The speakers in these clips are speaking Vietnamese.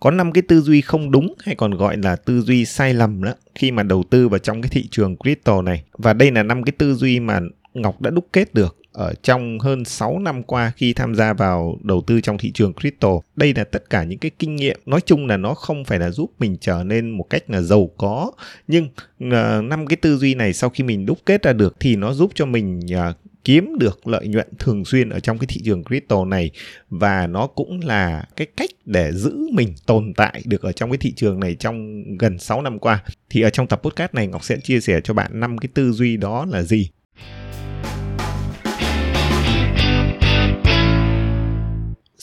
có năm cái tư duy không đúng hay còn gọi là tư duy sai lầm đó khi mà đầu tư vào trong cái thị trường crypto này và đây là năm cái tư duy mà Ngọc đã đúc kết được ở trong hơn 6 năm qua khi tham gia vào đầu tư trong thị trường crypto. Đây là tất cả những cái kinh nghiệm. Nói chung là nó không phải là giúp mình trở nên một cách là giàu có, nhưng ờ, năm uh, cái tư duy này sau khi mình đúc kết ra được thì nó giúp cho mình uh, kiếm được lợi nhuận thường xuyên ở trong cái thị trường crypto này và nó cũng là cái cách để giữ mình tồn tại được ở trong cái thị trường này trong gần 6 năm qua. Thì ở trong tập podcast này Ngọc sẽ chia sẻ cho bạn năm cái tư duy đó là gì.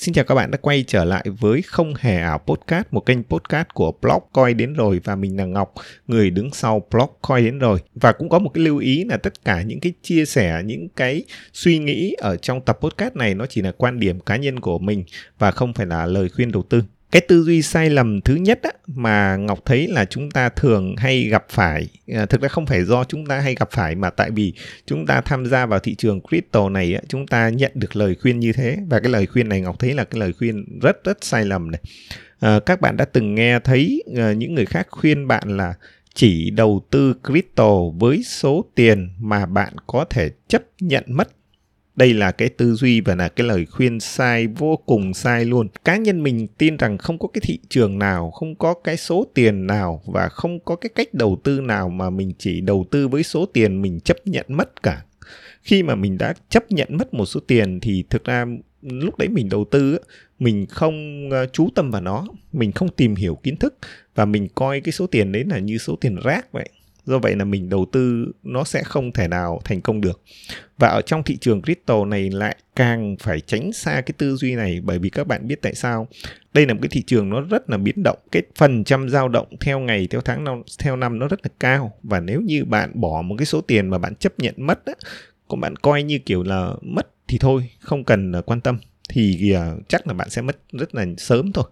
Xin chào các bạn đã quay trở lại với Không Hề Ảo Podcast, một kênh podcast của blog Coi Đến Rồi và mình là Ngọc, người đứng sau blog Coi Đến Rồi. Và cũng có một cái lưu ý là tất cả những cái chia sẻ, những cái suy nghĩ ở trong tập podcast này nó chỉ là quan điểm cá nhân của mình và không phải là lời khuyên đầu tư cái tư duy sai lầm thứ nhất á, mà ngọc thấy là chúng ta thường hay gặp phải à, thực ra không phải do chúng ta hay gặp phải mà tại vì chúng ta tham gia vào thị trường crypto này á, chúng ta nhận được lời khuyên như thế. Và cái lời khuyên này ngọc thấy là cái lời khuyên rất rất sai lầm này. À, các bạn đã từng nghe thấy à, những người khác khuyên bạn là chỉ đầu tư crypto với số tiền mà bạn có thể chấp nhận mất? Đây là cái tư duy và là cái lời khuyên sai, vô cùng sai luôn. Cá nhân mình tin rằng không có cái thị trường nào, không có cái số tiền nào và không có cái cách đầu tư nào mà mình chỉ đầu tư với số tiền mình chấp nhận mất cả. Khi mà mình đã chấp nhận mất một số tiền thì thực ra lúc đấy mình đầu tư mình không ờ, chú tâm vào nó. Mình không tìm hiểu kiến thức và mình coi cái số tiền đấy là như số tiền rác vậy do vậy là mình đầu tư nó sẽ không thể nào thành công được. Và ở trong thị trường crypto này lại càng phải tránh xa cái tư duy này, bởi vì các bạn biết tại sao? Đây là một cái thị trường nó rất là biến động. Cái phần trăm dao động theo ngày, theo tháng theo năm nó rất là cao. Và nếu như bạn bỏ một cái số tiền mà bạn chấp nhận mất á còn bạn coi như kiểu là mất thì thôi, không cần à, quan tâm thì à, chắc là bạn sẽ mất rất là sớm thôi.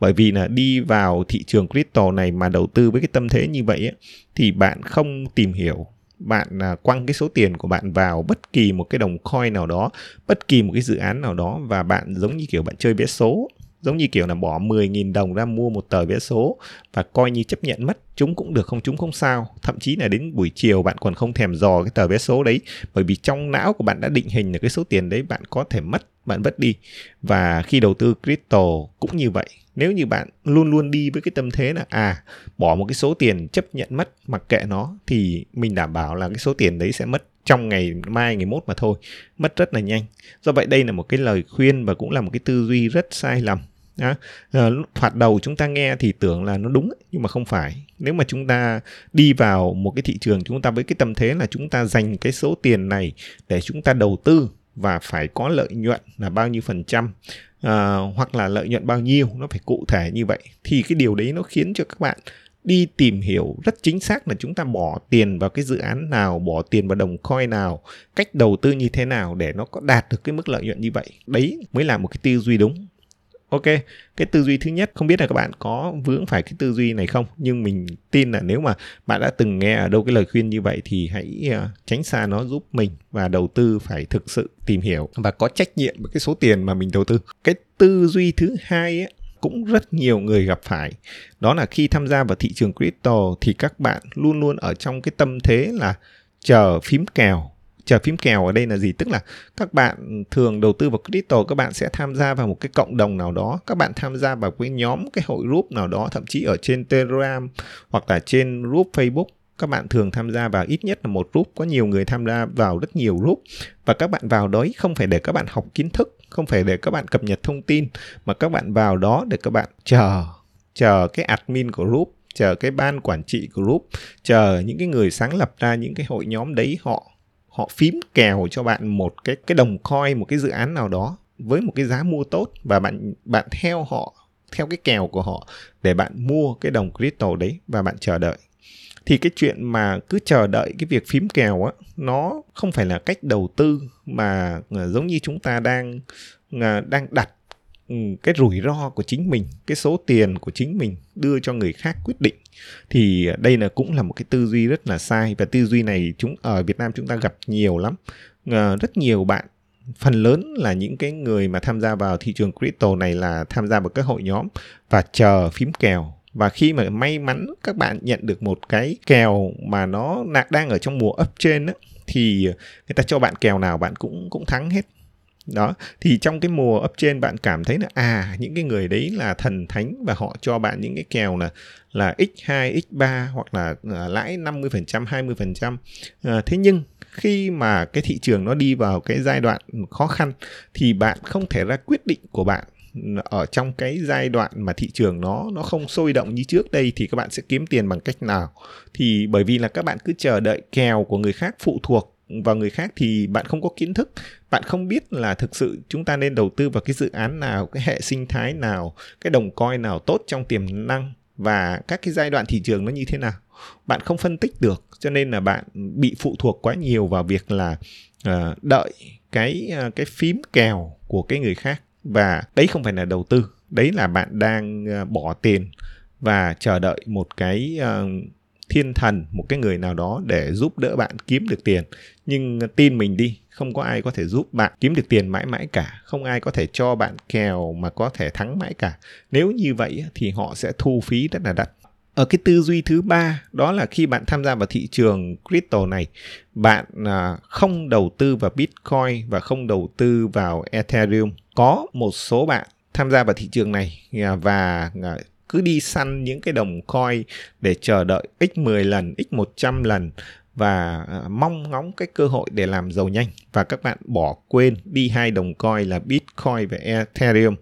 Bởi vì là đi vào thị trường crypto này mà đầu tư với cái tâm thế như vậy ấy, thì bạn không tìm hiểu. Bạn à, quăng cái số tiền của bạn vào bất kỳ một cái đồng coin nào đó bất kỳ một cái dự án nào đó và bạn giống như kiểu bạn chơi vé số giống như kiểu là bỏ 10.000 đồng ra mua một tờ vé số và coi như chấp nhận mất chúng cũng được không chúng không sao. Thậm chí là đến buổi chiều bạn còn không thèm dò cái tờ vé số đấy, bởi vì trong não của bạn đã định hình là cái số tiền đấy bạn có thể mất, bạn vất đi. Và khi đầu tư crypto cũng như vậy. Nếu như bạn luôn luôn đi với cái tâm thế là à bỏ một cái số tiền chấp nhận mất mặc kệ nó, thì mình đảm bảo là cái số tiền đấy sẽ mất trong ngày mai, ngày mốt mà thôi. Mất rất là nhanh. Do vậy đây là một cái lời khuyên và cũng là một cái tư duy rất sai lầm đó. À, ờ, thoạt đầu chúng ta nghe thì tưởng là nó đúng nhưng mà không phải. Nếu mà chúng ta đi vào một cái thị trường chúng ta với cái tâm thế là chúng ta dành cái số tiền này để chúng ta đầu tư và phải có lợi nhuận là bao nhiêu phần trăm à, hoặc là lợi nhuận bao nhiêu nó phải cụ thể như vậy thì cái điều đấy nó khiến cho các bạn đi tìm hiểu rất chính xác là chúng ta bỏ tiền vào cái dự án nào bỏ tiền vào đồng coin nào cách đầu tư như thế nào để nó có đạt được cái mức lợi nhuận như vậy. Đấy mới là một cái tư duy đúng ok cái tư duy thứ nhất không biết là các bạn có vướng phải cái tư duy này không? Nhưng mình tin là nếu mà bạn đã từng nghe ở đâu cái lời khuyên như vậy thì hãy à, tránh xa nó giúp mình và đầu tư phải thực sự tìm hiểu và có trách nhiệm với cái số tiền mà mình đầu tư. Cái tư duy thứ hai ấy, cũng rất nhiều người gặp phải. Đó là khi tham gia vào thị trường crypto thì các bạn luôn luôn ở trong cái tâm thế là chờ phím kèo chờ phím kèo ở đây là gì? Tức là các bạn thường đầu tư vào crypto, các bạn sẽ tham gia vào một cái cộng đồng nào đó, các bạn tham gia vào cái nhóm, cái hội group nào đó, thậm chí ở trên telegram hoặc là trên group facebook, các bạn thường tham gia vào ít nhất là một group. Có nhiều người tham gia vào rất nhiều group và các bạn vào đấy không phải để các bạn học kiến thức, không phải để các bạn cập nhật thông tin, mà các bạn vào đó để các bạn chờ chờ cái admin của group, chờ cái ban quản trị của group, chờ những cái người sáng lập ra những cái hội nhóm đấy họ họ phím kèo cho bạn một cái cái đồng coin, một cái dự án nào đó với một cái giá mua tốt và bạn bạn theo họ, theo cái kèo của họ để bạn mua cái đồng crypto đấy và bạn chờ đợi. Thì cái chuyện mà cứ chờ đợi cái việc phím kèo á, nó không phải là cách đầu tư mà ờ, giống như chúng ta đang ờ, đang đặt Ừ, cái rủi ro của chính mình cái số tiền của chính mình đưa cho người khác quyết định thì đây là cũng là một cái tư duy rất là sai và tư duy này chúng ở Việt Nam chúng ta gặp nhiều lắm. À, rất nhiều bạn phần lớn là những cái người mà tham gia vào thị trường crypto này là tham gia vào các hội nhóm và chờ phím kèo. Và khi mà may mắn các bạn nhận được một cái kèo mà nó đang ở trong mùa up trên thì người ta cho bạn kèo nào bạn cũng cũng thắng hết đó thì trong cái mùa up trên bạn cảm thấy là à những cái người đấy là thần thánh và họ cho bạn những cái kèo là là x2 x3 hoặc là là lãi 50% 20% à, thế nhưng khi mà cái thị trường nó đi vào cái giai đoạn khó khăn thì bạn không thể ra quyết định của bạn ở trong cái giai đoạn mà thị trường nó nó không sôi động như trước đây thì các bạn sẽ kiếm tiền bằng cách nào? Thì bởi vì là các bạn cứ chờ đợi kèo của người khác phụ thuộc vào người khác thì bạn không có kiến thức bạn không biết là thực sự chúng ta nên đầu tư vào cái dự án nào cái hệ sinh thái nào cái đồng coin nào tốt trong tiềm năng và các cái giai đoạn thị trường nó như thế nào. Bạn không phân tích được cho nên là bạn bị phụ thuộc quá nhiều vào việc là uh, đợi cái uh, cái phím kèo của cái người khác. Và đấy không phải là đầu tư đấy là bạn đang uh, bỏ tiền và chờ đợi một cái uh, thiên thần một cái người nào đó để giúp đỡ bạn kiếm được tiền. Nhưng tin mình đi không có ai có thể giúp bạn kiếm được tiền mãi mãi cả. Không ai có thể cho bạn kèo mà có thể thắng mãi cả. Nếu như vậy thì họ sẽ thu phí rất là đắt. Ở cái tư duy thứ ba đó là khi bạn tham gia vào thị trường crypto này bạn à, không đầu tư vào bitcoin và không đầu tư vào ethereum. Có một số bạn tham gia vào thị trường này à, và à, cứ đi săn những cái đồng coin để chờ đợi x10 lần, x100 lần và à, mong ngóng cái cơ hội để làm giàu nhanh và các bạn bỏ quên đi hai đồng coin là Bitcoin và Ethereum.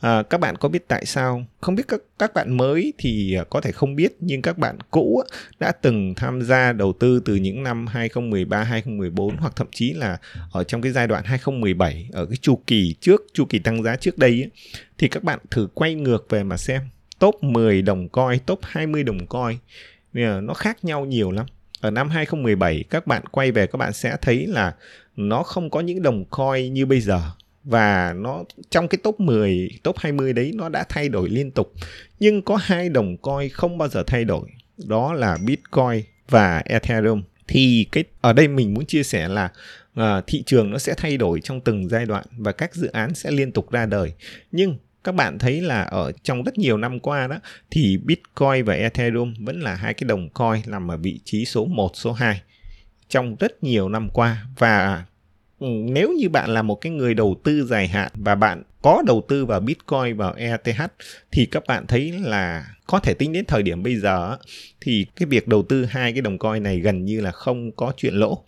À, các bạn có biết tại sao? Không biết các các bạn mới thì à, có thể không biết nhưng các bạn cũ đã từng tham gia đầu tư từ những năm 2013, 2014 hoặc thậm chí là ở trong cái giai đoạn 2017 ở cái chu kỳ trước, chu kỳ tăng giá trước đây ấy, thì các bạn thử quay ngược về mà xem top 10 đồng coin, top 20 đồng coin nó khác nhau nhiều lắm. Ở năm 2017 các bạn quay về các bạn sẽ thấy là nó không có những đồng coin như bây giờ và nó trong cái top 10, top 20 đấy nó đã thay đổi liên tục. Nhưng có hai đồng coin không bao giờ thay đổi. Đó là Bitcoin và Ethereum. Thì cái ở đây mình muốn chia sẻ là uh, thị trường nó sẽ thay đổi trong từng giai đoạn và các dự án sẽ liên tục ra đời. Nhưng các bạn thấy là ở trong rất nhiều năm qua đó thì Bitcoin và Ethereum vẫn là hai cái đồng coin nằm ở vị trí số 1, số 2 trong rất nhiều năm qua. Và ừ, nếu như bạn là một cái người đầu tư dài hạn và bạn có đầu tư vào Bitcoin vào ETH thì các bạn thấy là có thể tính đến thời điểm bây giờ thì cái việc đầu tư hai cái đồng coin này gần như là không có chuyện lỗ.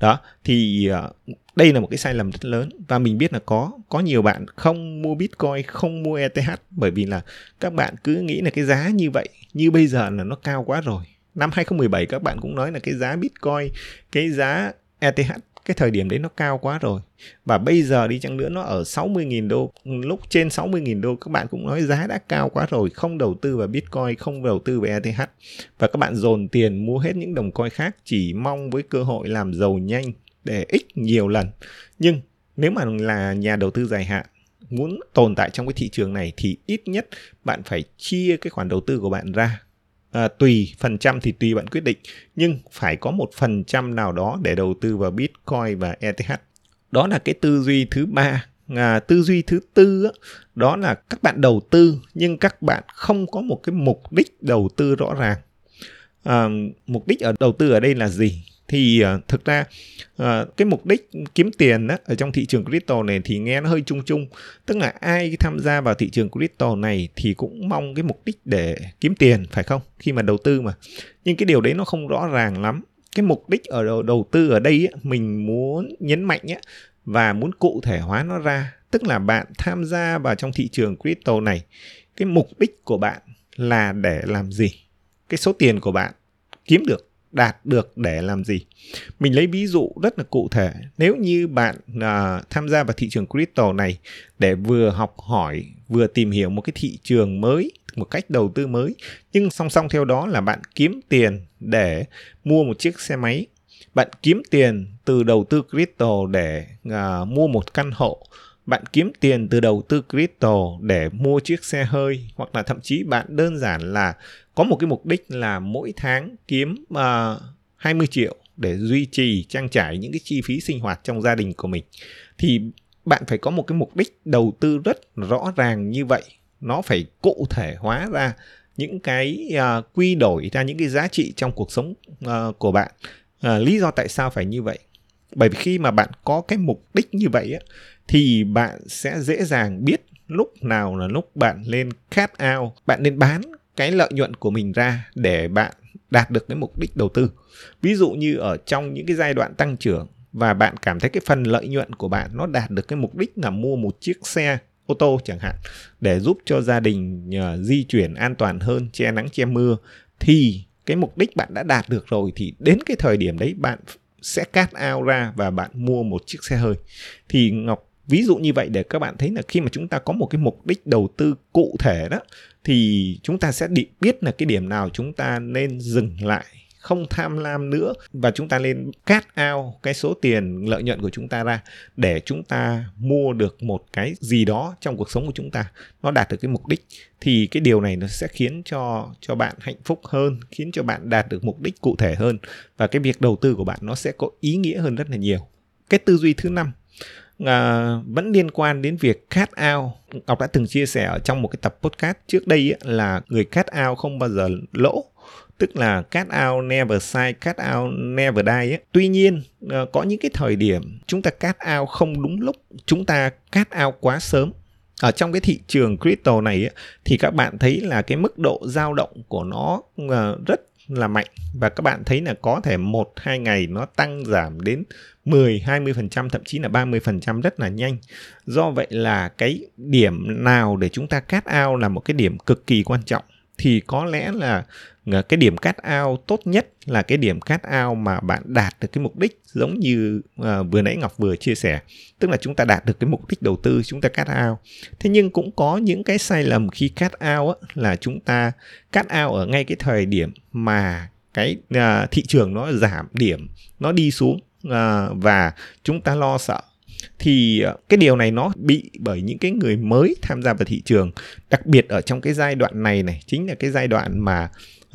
Đó thì ờ, đây là một cái sai lầm rất lớn và mình biết là có có nhiều bạn không mua bitcoin, không mua eth bởi vì là các bạn cứ nghĩ là cái giá như vậy, như bây giờ là nó cao quá rồi. Năm 2017 các bạn cũng nói là cái giá bitcoin, cái giá ETH cái thời điểm đấy nó cao quá rồi. Và bây giờ đi chăng nữa nó ở 60.000 đô, lúc trên 60.000 đô các bạn cũng nói giá đã cao quá rồi, không đầu tư vào Bitcoin, không đầu tư vào ETH và các bạn dồn tiền mua hết những đồng coin khác chỉ mong với cơ hội làm giàu nhanh để ích nhiều lần. Nhưng nếu mà là nhà đầu tư dài hạn muốn tồn tại trong cái thị trường này thì ít nhất bạn phải chia cái khoản đầu tư của bạn ra. À, tùy phần trăm thì tùy bạn quyết định nhưng phải có một phần trăm nào đó để đầu tư vào bitcoin và eth đó là cái tư duy thứ ba. À, tư duy thứ tư đó, đó là các bạn đầu tư nhưng các bạn không có một cái mục đích đầu tư rõ ràng. À, mục đích ở đầu tư ở đây là gì? Thì uh, thực ra uh, cái mục đích kiếm tiền á, ở trong thị trường crypto này thì nghe nó hơi chung chung. Tức là ai tham gia vào thị trường crypto này thì cũng mong cái mục đích để kiếm tiền phải không? Khi mà đầu tư mà. Nhưng cái điều đấy nó không rõ ràng lắm. Cái mục đích ở đầu, đầu tư ở đây á, mình muốn nhấn mạnh á, và muốn cụ thể hóa nó ra. Tức là bạn tham gia vào trong thị trường crypto này cái mục đích của bạn là để làm gì? Cái số tiền của bạn kiếm được đạt được để làm gì? Mình lấy ví dụ rất là cụ thể. Nếu như bạn à, tham gia vào thị trường crypto này để vừa học hỏi vừa tìm hiểu một cái thị trường mới một cách đầu tư mới nhưng song song theo đó là bạn kiếm tiền để mua một chiếc xe máy bạn kiếm tiền từ đầu tư crypto để à, mua một căn hộ bạn kiếm tiền từ đầu tư crypto để mua chiếc xe hơi hoặc là thậm chí bạn đơn giản là có một cái mục đích là mỗi tháng kiếm à, uh, 20 triệu để duy trì trang trải những cái chi phí sinh hoạt trong gia đình của mình. Thì bạn phải có một cái mục đích đầu tư rất rõ ràng như vậy. Nó phải cụ thể hóa ra những cái uh, quy đổi ra những cái giá trị trong cuộc sống uh, của bạn. Uh, lý do tại sao phải như vậy? Bởi vì khi mà bạn có cái mục đích như vậy á, thì bạn sẽ dễ dàng biết lúc nào là lúc bạn lên cash out. Bạn nên bán cái lợi nhuận của mình ra để bạn đạt được cái mục đích đầu tư. Ví dụ như ở trong những cái giai đoạn tăng trưởng và bạn cảm thấy cái phần lợi nhuận của bạn nó đạt được cái mục đích là mua một chiếc xe ô tô chẳng hạn để giúp cho gia đình uh, di chuyển an toàn hơn che nắng che mưa thì cái mục đích bạn đã đạt được rồi thì đến cái thời điểm đấy bạn sẽ cắt ao ra và bạn mua một chiếc xe hơi. Thì ngọc ví dụ như vậy để các bạn thấy là khi mà chúng ta có một cái mục đích đầu tư cụ thể đó, thì chúng ta sẽ biết là cái điểm nào chúng ta nên dừng lại, không tham lam nữa, và chúng ta nên cắt ao cái số tiền lợi nhuận của chúng ta ra để chúng ta mua được một cái gì đó trong cuộc sống của chúng ta nó đạt được cái mục đích. Thì cái điều này nó sẽ khiến cho cho bạn hạnh phúc hơn, khiến cho bạn đạt được mục đích cụ thể hơn, và cái việc đầu tư của bạn nó sẽ có ý nghĩa hơn rất là nhiều. Cái tư duy thứ năm à, vẫn liên quan đến việc cat out ngọc đã từng chia sẻ ở trong một cái tập podcast trước đây ấy, là người cat out không bao giờ lỗ. Tức là cat out never sai cat out never die ấy. tuy nhiên à, có những cái thời điểm chúng ta cat out không đúng lúc chúng ta cat out quá sớm. Ở trong cái thị trường crypto này ấy, thì các bạn thấy là cái mức độ dao động của nó uh, rất là mạnh và các bạn thấy là có thể một hai ngày nó tăng giảm đến 10, 20%, thậm chí là 30% rất là nhanh. Do vậy là cái điểm nào để chúng ta cắt ao là một cái điểm cực kỳ quan trọng thì có lẽ là Ờ, cái điểm cắt ao tốt nhất là cái điểm cắt ao mà bạn đạt được cái mục đích giống như à, vừa nãy Ngọc vừa chia sẻ. Tức là chúng ta đạt được cái mục đích đầu tư chúng ta cắt ao. Thế nhưng cũng có những cái sai lầm khi cắt ao á, là chúng ta cắt ao ở ngay cái thời điểm mà cái à, thị trường nó giảm điểm nó đi xuống à, và chúng ta lo sợ thì ờ, cái điều này nó bị bởi những cái người mới tham gia vào thị trường đặc biệt ở trong cái giai đoạn này này chính là cái giai đoạn mà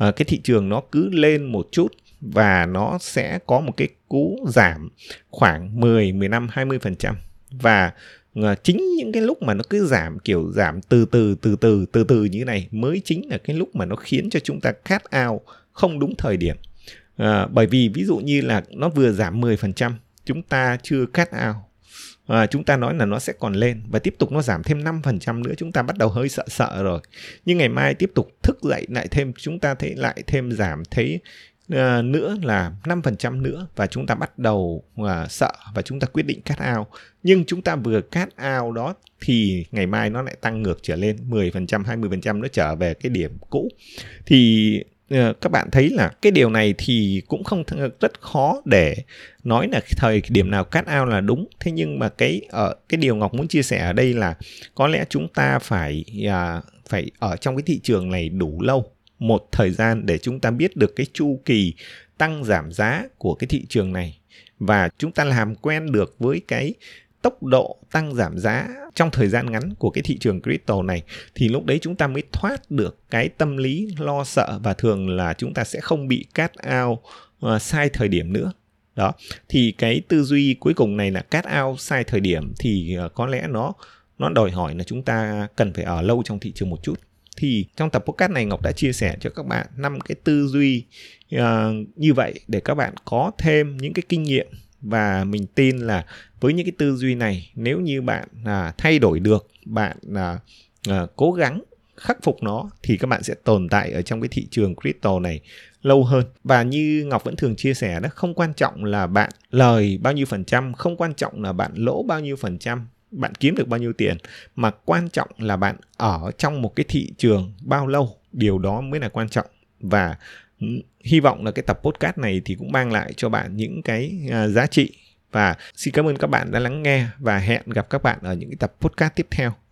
uh, cái thị trường nó cứ lên một chút và nó sẽ có một cái cú giảm khoảng 10, 15, 20% và ờ, chính những cái lúc mà nó cứ giảm kiểu giảm từ từ từ từ từ từ như này mới chính là cái lúc mà nó khiến cho chúng ta khát ao không đúng thời điểm à, bởi vì ví dụ như là nó vừa giảm 10% chúng ta chưa khát ao à, chúng ta nói là nó sẽ còn lên và tiếp tục nó giảm thêm 5% nữa chúng ta bắt đầu hơi sợ sợ rồi. Nhưng ngày mai tiếp tục thức dậy lại thêm chúng ta thấy lại thêm giảm thấy uh, nữa là 5% nữa và chúng ta bắt đầu uh, sợ và chúng ta quyết định cắt ao. Nhưng chúng ta vừa cắt ao đó thì ngày mai nó lại tăng ngược trở lên 10% 20% nó trở về cái điểm cũ. Thì Ờ, các bạn thấy là cái điều này thì cũng không rất khó để nói là thời điểm nào cắt out là đúng. Thế nhưng mà cái ở cái điều ngọc muốn chia sẻ ở đây là có lẽ chúng ta phải à, phải ở trong cái thị trường này đủ lâu một thời gian để chúng ta biết được cái chu kỳ tăng giảm giá của cái thị trường này. Và chúng ta làm quen được với cái tốc độ tăng giảm giá trong thời gian ngắn của cái thị trường crypto này thì lúc đấy chúng ta mới thoát được cái tâm lý lo sợ và thường là chúng ta sẽ không bị cắt out uh, ờ, sai thời điểm nữa. Đó thì cái tư duy cuối cùng này là cắt out sai thời điểm thì uh, có lẽ nó nó đòi hỏi là chúng ta cần phải ở lâu trong thị trường một chút. Thì trong tập podcast này Ngọc đã chia sẻ cho các bạn năm cái tư duy uh, như vậy để các bạn có thêm những cái kinh nghiệm và mình tin là với những cái tư duy này nếu như bạn à, thay đổi được bạn à, à, cố gắng khắc phục nó thì các bạn sẽ tồn tại ở trong cái thị trường crypto này lâu hơn. Và như ngọc vẫn thường chia sẻ đó không quan trọng là bạn lời bao nhiêu phần trăm không quan trọng là bạn lỗ bao nhiêu phần trăm bạn kiếm được bao nhiêu tiền mà quan trọng là bạn ở trong một cái thị trường bao lâu điều đó mới là quan trọng. Và hy vọng là cái tập podcast này thì cũng mang lại cho bạn những cái uh, giá trị. Và xin cảm ơn các bạn đã lắng nghe và hẹn gặp các bạn ở những cái tập podcast tiếp theo.